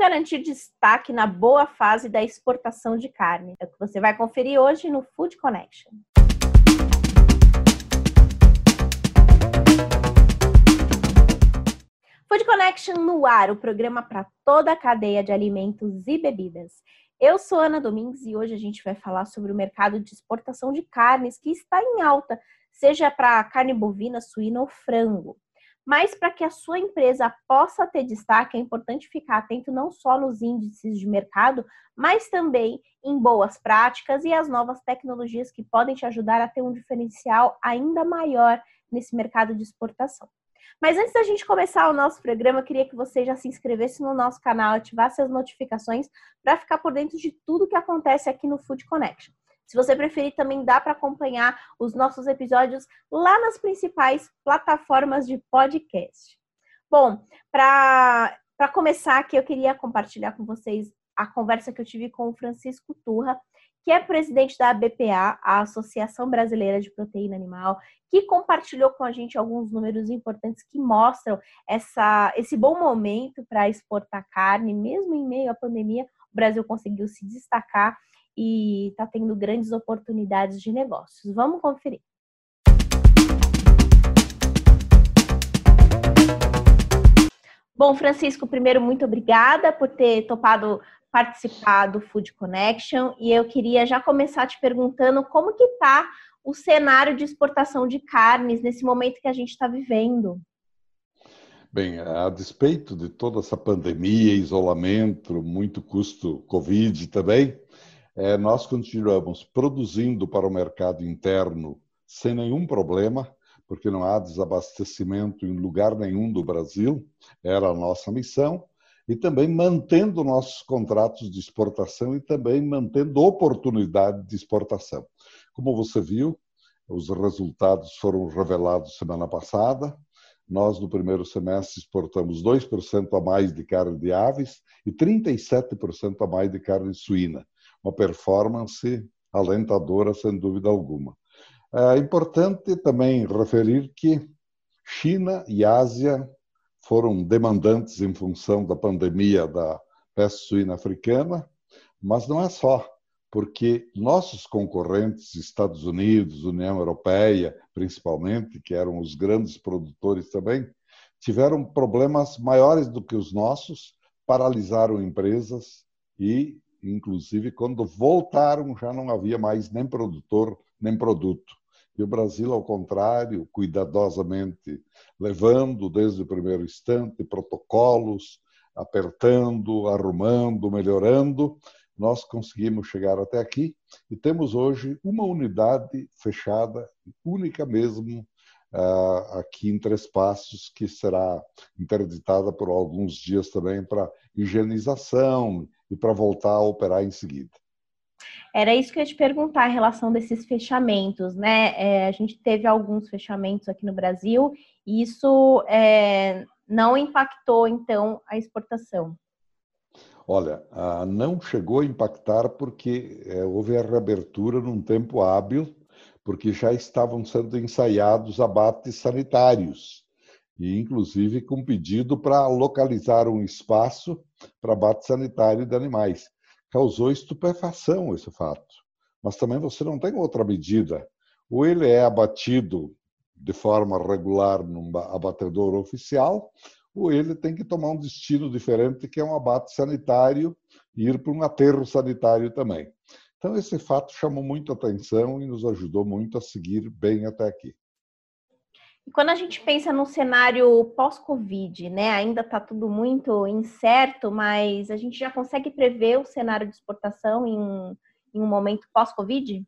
garantir destaque na boa fase da exportação de carne? É o que você vai conferir hoje no Food Connection. Food Connection no ar, o programa para toda a cadeia de alimentos e bebidas. Eu sou Ana Domingues e hoje a gente vai falar sobre o mercado de exportação de carnes que está em alta, seja para carne bovina, suína ou frango. Mas para que a sua empresa possa ter destaque, é importante ficar atento não só nos índices de mercado, mas também em boas práticas e as novas tecnologias que podem te ajudar a ter um diferencial ainda maior nesse mercado de exportação. Mas antes da gente começar o nosso programa, eu queria que você já se inscrevesse no nosso canal, ativasse as notificações para ficar por dentro de tudo que acontece aqui no Food Connection. Se você preferir, também dá para acompanhar os nossos episódios lá nas principais plataformas de podcast. Bom, para começar aqui, eu queria compartilhar com vocês a conversa que eu tive com o Francisco Turra, que é presidente da BPA, a Associação Brasileira de Proteína Animal, que compartilhou com a gente alguns números importantes que mostram essa, esse bom momento para exportar carne, mesmo em meio à pandemia, o Brasil conseguiu se destacar e está tendo grandes oportunidades de negócios. Vamos conferir. Bom, Francisco, primeiro, muito obrigada por ter topado participar do Food Connection e eu queria já começar te perguntando como que está o cenário de exportação de carnes nesse momento que a gente está vivendo. Bem, a despeito de toda essa pandemia, isolamento, muito custo Covid também, é, nós continuamos produzindo para o mercado interno sem nenhum problema, porque não há desabastecimento em lugar nenhum do Brasil, era a nossa missão, e também mantendo nossos contratos de exportação e também mantendo oportunidade de exportação. Como você viu, os resultados foram revelados semana passada. Nós, no primeiro semestre, exportamos 2% a mais de carne de aves e 37% a mais de carne suína. Uma performance alentadora, sem dúvida alguma. É importante também referir que China e Ásia foram demandantes em função da pandemia da peste suína africana, mas não é só, porque nossos concorrentes, Estados Unidos, União Europeia, principalmente, que eram os grandes produtores também, tiveram problemas maiores do que os nossos, paralisaram empresas e, inclusive, quando voltaram, já não havia mais nem produtor nem produto. E o Brasil, ao contrário, cuidadosamente levando desde o primeiro instante protocolos, apertando, arrumando, melhorando, nós conseguimos chegar até aqui e temos hoje uma unidade fechada, única mesmo, ah, aqui em Três Passos, que será interditada por alguns dias também para higienização e para voltar a operar em seguida. Era isso que eu ia te perguntar em relação desses fechamentos, né? É, a gente teve alguns fechamentos aqui no Brasil e isso é, não impactou, então, a exportação. Olha, não chegou a impactar porque é, houve a reabertura num tempo hábil, porque já estavam sendo ensaiados abates sanitários, e inclusive com pedido para localizar um espaço para abate sanitário de animais causou estupefação esse fato. Mas também você não tem outra medida. Ou ele é abatido de forma regular num abatedor oficial, ou ele tem que tomar um destino diferente, que é um abate sanitário, e ir para um aterro sanitário também. Então, esse fato chamou muito atenção e nos ajudou muito a seguir bem até aqui. E quando a gente pensa no cenário pós-Covid, né, ainda está tudo muito incerto, mas a gente já consegue prever o cenário de exportação em, em um momento pós-Covid?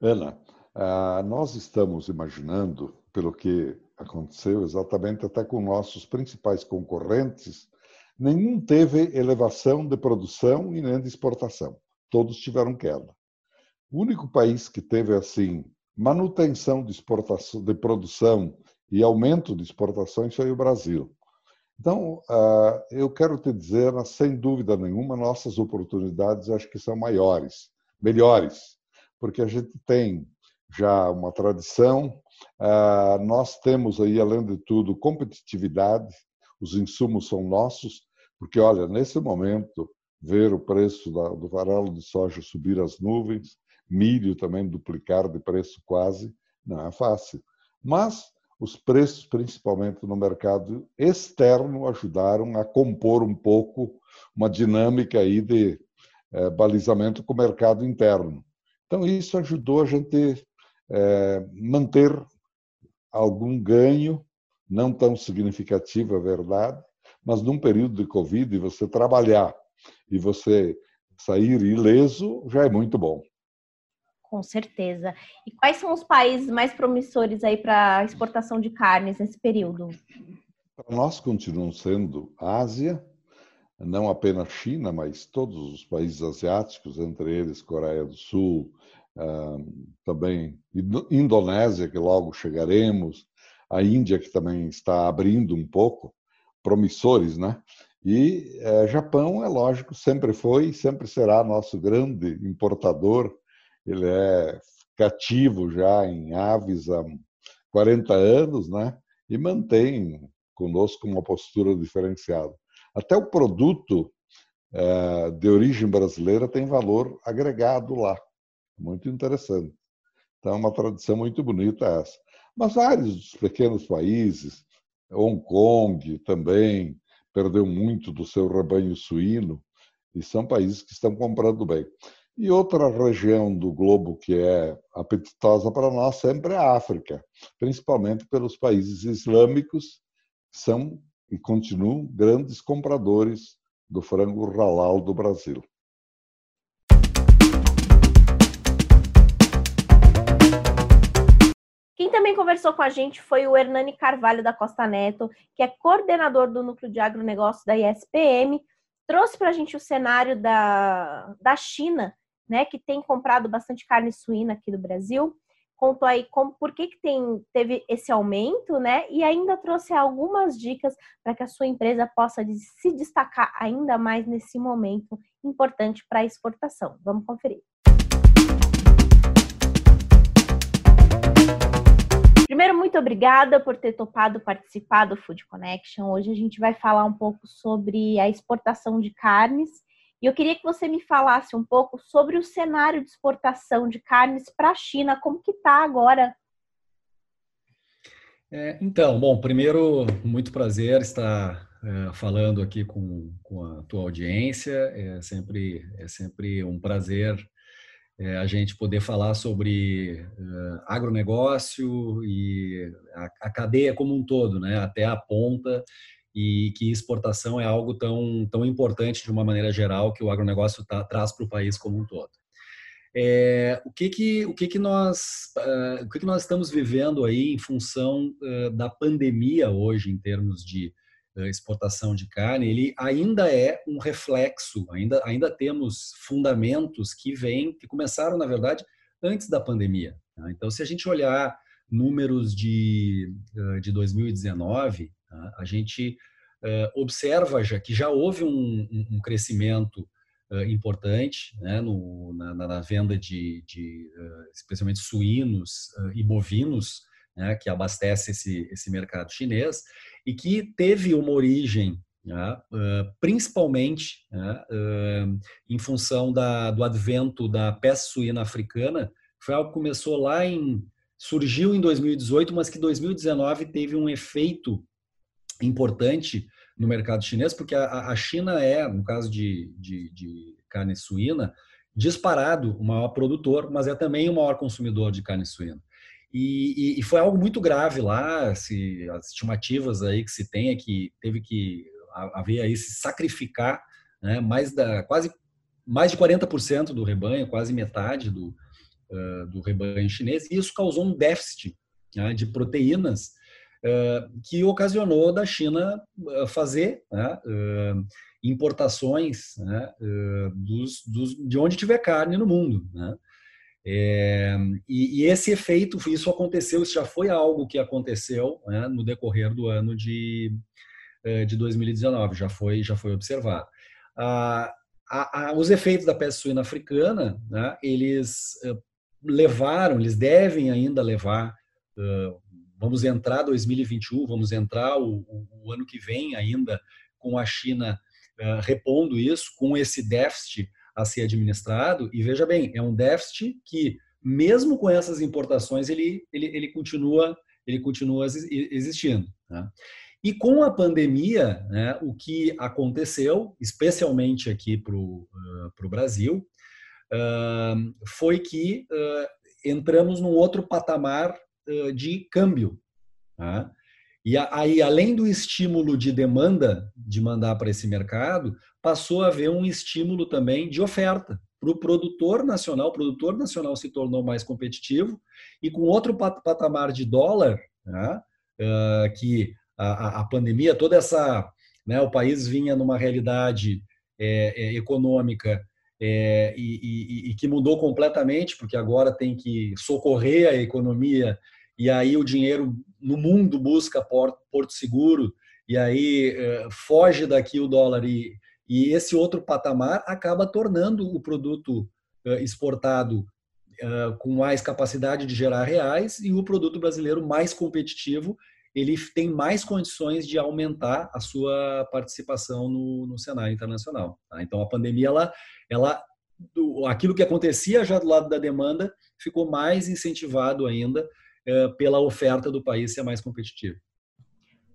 Ana, ah, nós estamos imaginando, pelo que aconteceu exatamente até com nossos principais concorrentes, nenhum teve elevação de produção e nem de exportação. Todos tiveram queda. O único país que teve assim manutenção de exportação, de produção e aumento de exportações foi o Brasil. Então, ah, eu quero te dizer, sem dúvida nenhuma, nossas oportunidades acho que são maiores, melhores, porque a gente tem já uma tradição, ah, nós temos aí, além de tudo, competitividade, os insumos são nossos, Porque, olha, nesse momento, ver o preço do farelo de soja subir às nuvens, milho também duplicar de preço quase, não é fácil. Mas os preços, principalmente no mercado externo, ajudaram a compor um pouco uma dinâmica aí de é, balizamento com o mercado interno. Então, isso ajudou a gente é, manter algum ganho, não tão significativo, é verdade, mas num período de Covid, você trabalhar e você sair ileso já é muito bom. Com certeza. E quais são os países mais promissores aí para exportação de carnes nesse período? Para nós continuam sendo Ásia, não apenas China, mas todos os países asiáticos, entre eles Coreia do Sul, também Indonésia, que logo chegaremos, a Índia, que também está abrindo um pouco, promissores, né? E é, Japão, é lógico, sempre foi e sempre será nosso grande importador. Ele é cativo já em aves há 40 anos, né? E mantém conosco uma postura diferenciada. Até o produto é, de origem brasileira tem valor agregado lá. Muito interessante. Então, é uma tradição muito bonita essa. Mas vários pequenos países, Hong Kong também, perdeu muito do seu rebanho suíno, e são países que estão comprando bem. E outra região do globo que é apetitosa para nós sempre é a África, principalmente pelos países islâmicos, que são e continuam grandes compradores do frango halal do Brasil. Quem também conversou com a gente foi o Hernani Carvalho da Costa Neto, que é coordenador do Núcleo de Agronegócio da ISPM, trouxe para a gente o cenário da, da China, né, que tem comprado bastante carne suína aqui do Brasil. Contou aí como, por que, que tem, teve esse aumento, né? E ainda trouxe algumas dicas para que a sua empresa possa se destacar ainda mais nesse momento importante para a exportação. Vamos conferir. Primeiro, muito obrigada por ter topado participar do Food Connection. Hoje a gente vai falar um pouco sobre a exportação de carnes. E eu queria que você me falasse um pouco sobre o cenário de exportação de carnes para a China, como que está agora? É, então, bom, primeiro, muito prazer estar é, falando aqui com, com a tua audiência. É sempre, é sempre um prazer é, a gente poder falar sobre uh, agronegócio e a, a, cadeia como um todo, né, até a ponta, e que exportação é algo tão, tão importante de uma maneira geral que o agronegócio tá, traz para o país como um todo. É, o que que o que que nós uh, o que que nós estamos vivendo aí em função uh, da pandemia hoje em termos de exportação de carne, ele ainda é um reflexo, ainda, ainda temos fundamentos que vêm, que começaram, na verdade, antes da pandemia. Tá? Então, se a gente olhar números de, de 2019, tá? a gente observa já que já houve um, um crescimento importante né, no, na, na, venda de, de especialmente suínos e bovinos, né, que abastece esse, esse mercado chinês e que teve uma origem né, principalmente né, em função da, do advento da peste suína africana, foi algo que começou lá em surgiu em 2018, mas que 2019 teve um efeito importante no mercado chinês, porque a, a China é, no caso de, de, de, carne suína, disparado o maior produtor, mas é também o maior consumidor de carne suína. E, e, e, foi algo muito grave lá, se, as estimativas aí que se tem é que teve que haver aí se sacrificar né, mais da quase mais de 40% do rebanho, quase metade do, uh, do rebanho chinês, e isso causou um déficit né, de proteínas uh, que ocasionou da China fazer né, uh, importações né, dos, dos, de onde tiver carne no mundo. É, e, e, esse efeito, isso aconteceu, isso já foi algo que aconteceu no decorrer do ano de, de 2019, já foi, já foi observado. Ah, a, a, os efeitos da peste suína africana, né, eles levaram, eles devem ainda levar, uh, vamos entrar 2021, vamos entrar o, o, o, ano que vem ainda com a China uh, repondo isso com esse déficit a ser administrado. E veja bem, é um déficit que, mesmo com essas importações, ele, ele, ele continua ele continua existindo. Né? E com a pandemia, né, o que aconteceu, especialmente aqui para o uh, Brasil, foi que uh, entramos num outro patamar de câmbio. Tá? E aí, além do estímulo de demanda de mandar para esse mercado, passou a haver um estímulo também de oferta para o produtor nacional. O produtor nacional se tornou mais competitivo e com outro patamar de dólar, né, que a, a, pandemia, toda essa, né, o país vinha numa realidade é, é, econômica é, e, e, e, que mudou completamente, porque agora tem que socorrer a economia e aí o dinheiro no mundo busca porto, porto seguro e aí é, foge daqui o dólar e, e esse outro patamar acaba tornando o produto é, exportado é, com mais capacidade de gerar reais e o produto brasileiro mais competitivo ele tem mais condições de aumentar a sua participação no, no cenário internacional. Tá? Então, a pandemia, ela, ela, aquilo que acontecia já do lado da demanda, ficou mais incentivado ainda é, pela oferta do país ser mais competitivo.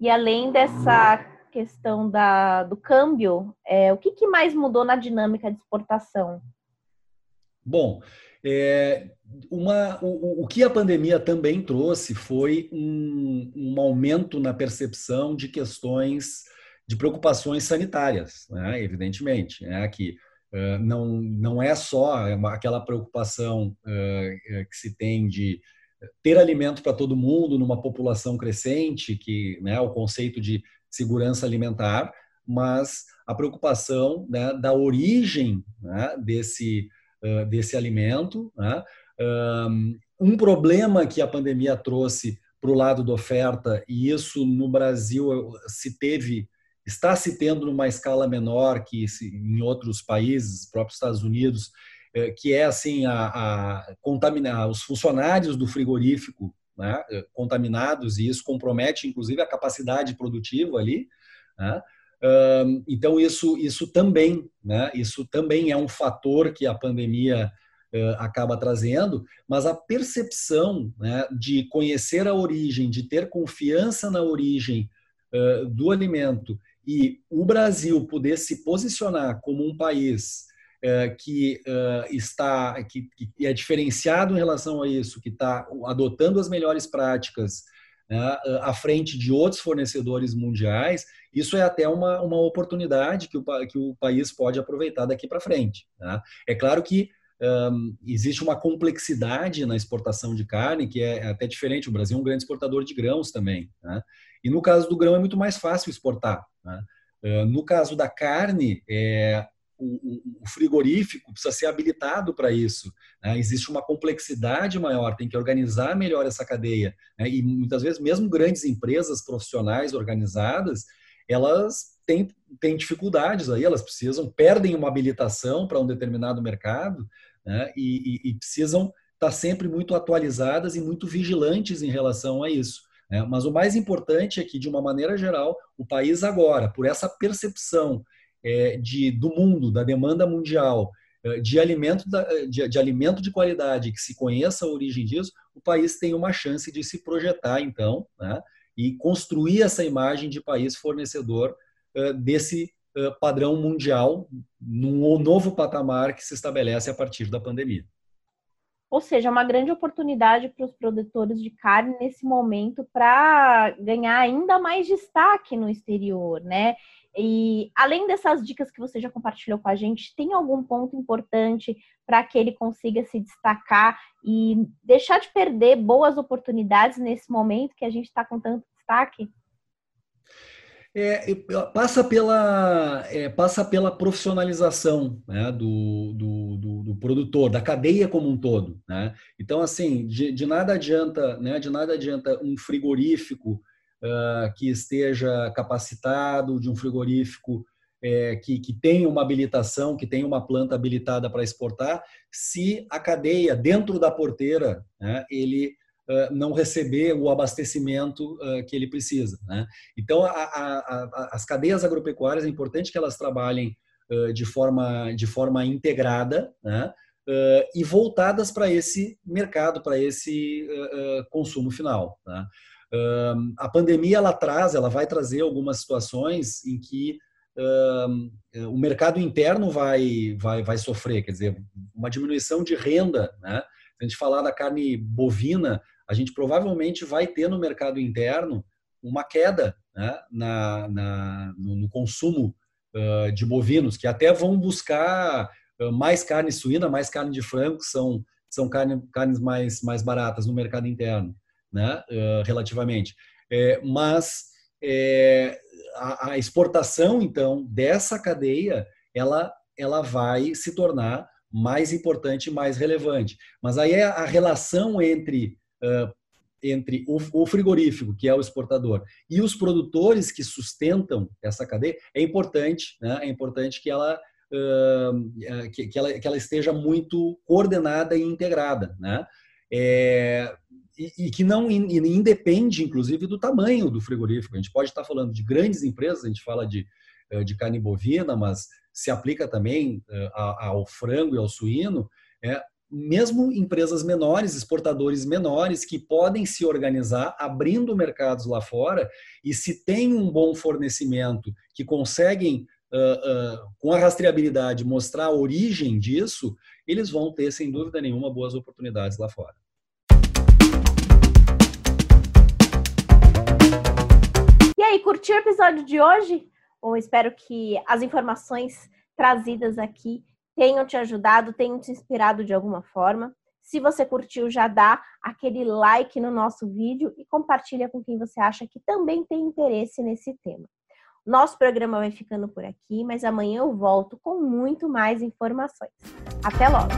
E além dessa questão da, do câmbio, é, o que, que mais mudou na dinâmica de exportação? Bom, é, uma, o, o, que a pandemia também trouxe foi um, um aumento na percepção de questões de preocupações sanitárias, né? evidentemente. É que uh, não, não é só aquela preocupação uh, que se tem de ter alimento para todo mundo numa população crescente, que né, o conceito de segurança alimentar, mas a preocupação né, da origem né, desse desse alimento. Né? Um problema que a pandemia trouxe para o lado da oferta, e isso no Brasil se teve, está se tendo numa escala menor que em outros países, próprios Estados Unidos, que é assim a, a contaminar os funcionários do frigorífico né, contaminados e isso compromete inclusive a capacidade produtiva ali. Né? Então isso isso também, né? Isso também é um fator que a pandemia acaba trazendo, mas a percepção né, de conhecer a origem, de ter confiança na origem do alimento e o Brasil poder se posicionar como um país que está que, que é diferenciado em relação a isso, que está adotando as melhores práticas né, à frente de outros fornecedores mundiais, isso é até uma, uma oportunidade que o, que o país pode aproveitar daqui para frente. Né? É claro que um, existe uma complexidade na exportação de carne que é até diferente. O Brasil é um grande exportador de grãos também. Né? E no caso do grão é muito mais fácil exportar. Né? Uh, no caso da carne, é, o, frigorífico precisa ser habilitado para isso. Né? Existe uma complexidade maior, tem que organizar melhor essa cadeia. Né? E muitas vezes, mesmo grandes empresas profissionais organizadas, elas têm, têm dificuldades aí, elas precisam, perdem uma habilitação para um determinado mercado né? e, e, e, precisam estar sempre muito atualizadas e muito vigilantes em relação a isso. Né? Mas o mais importante é que, de uma maneira geral, o país agora, por essa percepção é, de, do mundo, da demanda mundial, é, de alimento, de, de, alimento de qualidade, que se conheça a origem disso, o país tem uma chance de se projetar, então, né, e construir essa imagem de país fornecedor é, desse padrão mundial, num novo patamar que se estabelece a partir da pandemia. Ou seja, uma grande oportunidade para os produtores de carne nesse momento para ganhar ainda mais destaque no exterior, né? E além dessas dicas que você já compartilhou com a gente, tem algum ponto importante para que ele consiga se destacar e deixar de perder boas oportunidades nesse momento que a gente está com tanto destaque? É, passa, pela, é, passa pela profissionalização né, do, do, do, do, produtor, da cadeia como um todo. Né? Então, assim, de, de, nada adianta, né, de nada adianta um frigorífico uh, que esteja capacitado, de um frigorífico é, que, que tenha uma habilitação, que tenha uma planta habilitada para exportar, se a cadeia dentro da porteira, né, ele não receber o abastecimento que ele precisa. Né? Então, a, a, a, as cadeias agropecuárias é importante que elas trabalhem de forma, de forma integrada né? e voltadas para esse mercado, para esse consumo final. A pandemia ela traz, ela vai trazer algumas situações em que o mercado interno vai, vai, vai sofrer, quer dizer, uma diminuição de renda. Né? Se a gente falar da carne bovina, a gente provavelmente vai ter no mercado interno uma queda né? na, na no, consumo uh, de bovinos, que até vão buscar mais carne suína, mais carne de frango, que são, são carne, carnes mais, mais baratas no mercado interno, né? Uh, relativamente. É, mas é, a, a, exportação, então, dessa cadeia, ela, ela vai se tornar mais importante mais relevante. Mas aí é a relação entre, uh, entre o, o, frigorífico, que é o exportador, e os produtores que sustentam essa cadeia, é importante, né? é importante que ela, uh, que, que, ela, que ela esteja muito coordenada e integrada. Né? É, e, e, que não independe, inclusive, do tamanho do frigorífico. A gente pode estar falando de grandes empresas, a gente fala de, eh, de carne bovina, mas se aplica também eh, ao frango e ao suíno. É, mesmo empresas menores, exportadores menores, que podem se organizar abrindo mercados lá fora e se tem um bom fornecimento que conseguem, uh, uh, com a rastreabilidade, mostrar a origem disso, eles vão ter, sem dúvida nenhuma, boas oportunidades lá fora. Aí, curtiu o episódio de hoje? Bom, espero que as informações trazidas aqui tenham te ajudado, tenham te inspirado de alguma forma. Se você curtiu, já dá aquele like no nosso vídeo e compartilha com quem você acha que também tem interesse nesse tema. Nosso programa vai ficando por aqui, mas amanhã eu volto com muito mais informações. Até logo!